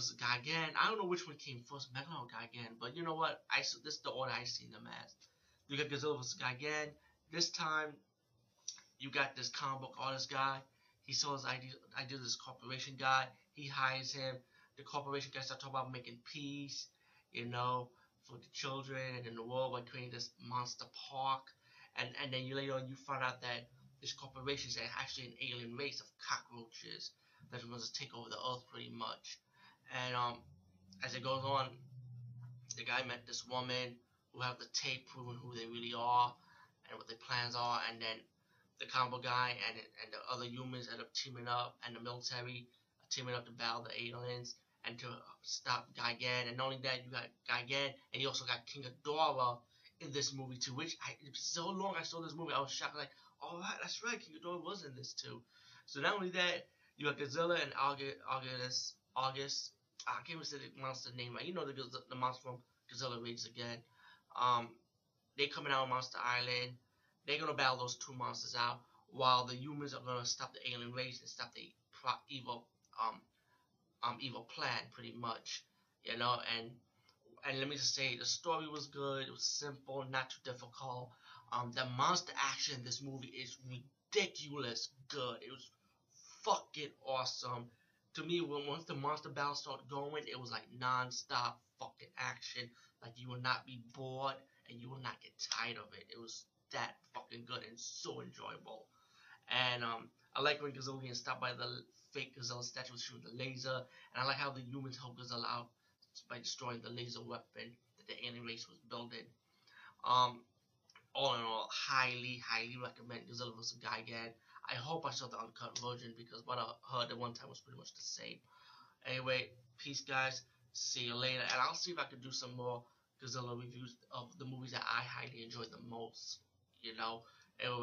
vs. Gigan. I don't know which one came first, Megalon or Gigan, but you know what? I this is the order I seen them as. You got Godzilla vs. Gigan. This time, you got this comic book artist guy. He saw his idea, idea this corporation guy. He hires him. The corporation guy starts talking about making peace, you know, for the children and in the world by creating this monster park. And and then you later on you find out that this corporation is actually an alien race of cockroaches that wants to take over the earth pretty much. And um, as it goes on, the guy met this woman who have the tape proving who they really are and what their plans are, and then the combo guy and and the other humans end up teaming up, and the military teaming up to battle the aliens and to stop Gigan. And not only that, you got Gigan, and you also got King Ghidorah in this movie too. Which I, so long I saw this movie, I was shocked. Like, right, that's right, King Ghidorah was in this too. So not only that, you got Godzilla and August, August, August. I can't even say the monster name right. You know the the monster from Godzilla Raids Again. Um, they coming out on Monster Island. They're gonna battle those two monsters out, while the humans are gonna stop the alien race and stop the evil um um evil plan, pretty much. You know, and and let me just say, the story was good. It was simple, not too difficult. Um, the monster action in this movie is ridiculous good. It was fucking awesome. To me, when once the monster battle started going, it was like non-stop fucking action. Like you will not be bored and you will not get tired of it. It was that fucking good and so enjoyable. And um, I like when gets stopped by the fake Godzilla statue shooting the laser, and I like how the humans help Godzilla out by destroying the laser weapon that the alien race was building. Um, all in all, highly, highly recommend Godzilla vs. Gigan. I hope I saw the uncut version because what I heard at one time was pretty much the same. Anyway, peace, guys. See you later, and I'll see if I can do some more Godzilla reviews of the movies that I highly enjoyed the most. You know, anyway.